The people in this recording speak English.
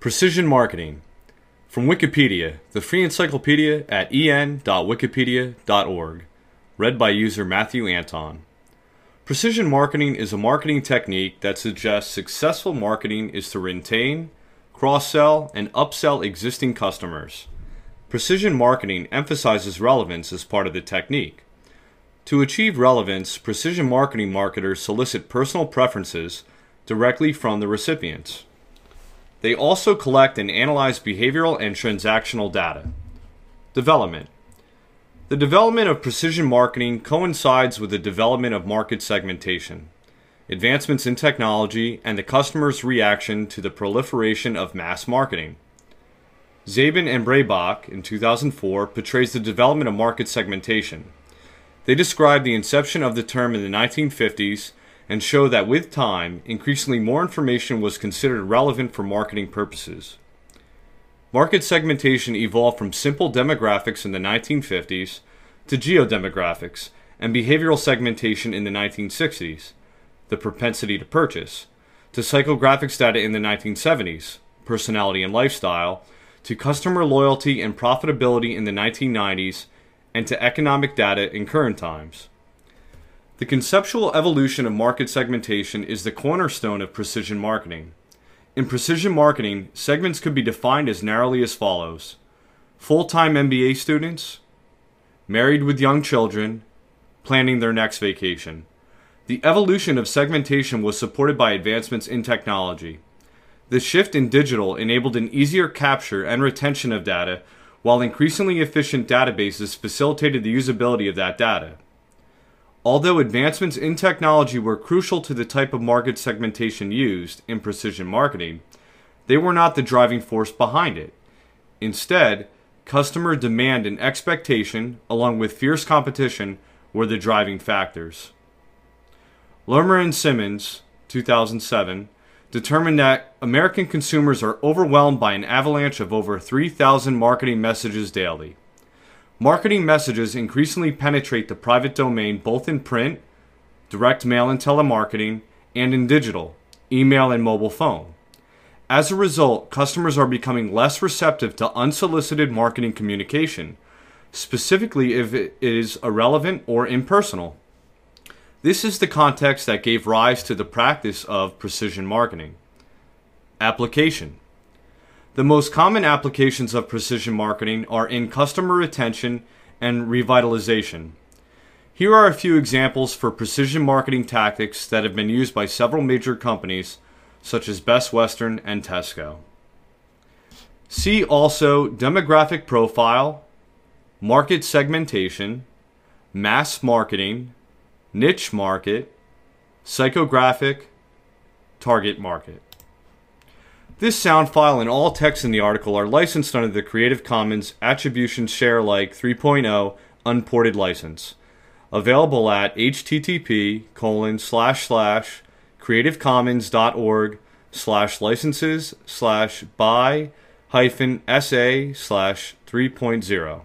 Precision Marketing. From Wikipedia, the free encyclopedia at en.wikipedia.org. Read by user Matthew Anton. Precision marketing is a marketing technique that suggests successful marketing is to retain, cross sell, and upsell existing customers. Precision marketing emphasizes relevance as part of the technique. To achieve relevance, precision marketing marketers solicit personal preferences directly from the recipients. They also collect and analyze behavioral and transactional data. Development The development of precision marketing coincides with the development of market segmentation, advancements in technology, and the customer's reaction to the proliferation of mass marketing. Zabin and Brebach in 2004 portrays the development of market segmentation. They describe the inception of the term in the 1950s and show that with time, increasingly more information was considered relevant for marketing purposes. Market segmentation evolved from simple demographics in the 1950s to geodemographics and behavioral segmentation in the 1960s, the propensity to purchase, to psychographics data in the 1970s, personality and lifestyle, to customer loyalty and profitability in the 1990s, and to economic data in current times. The conceptual evolution of market segmentation is the cornerstone of precision marketing. In precision marketing, segments could be defined as narrowly as follows full time MBA students, married with young children, planning their next vacation. The evolution of segmentation was supported by advancements in technology. The shift in digital enabled an easier capture and retention of data, while increasingly efficient databases facilitated the usability of that data. Although advancements in technology were crucial to the type of market segmentation used in precision marketing, they were not the driving force behind it. Instead, customer demand and expectation, along with fierce competition, were the driving factors. Lerner and Simmons, 2007, determined that American consumers are overwhelmed by an avalanche of over 3,000 marketing messages daily. Marketing messages increasingly penetrate the private domain both in print, direct mail and telemarketing, and in digital, email and mobile phone. As a result, customers are becoming less receptive to unsolicited marketing communication, specifically if it is irrelevant or impersonal. This is the context that gave rise to the practice of precision marketing. Application the most common applications of precision marketing are in customer retention and revitalization. Here are a few examples for precision marketing tactics that have been used by several major companies such as Best Western and Tesco. See also demographic profile, market segmentation, mass marketing, niche market, psychographic, target market. This sound file and all text in the article are licensed under the Creative Commons Attribution Share Alike 3.0 unported license. Available at http colon slash slash creativecommons.org slash licenses slash by hyphen sa slash 3.0.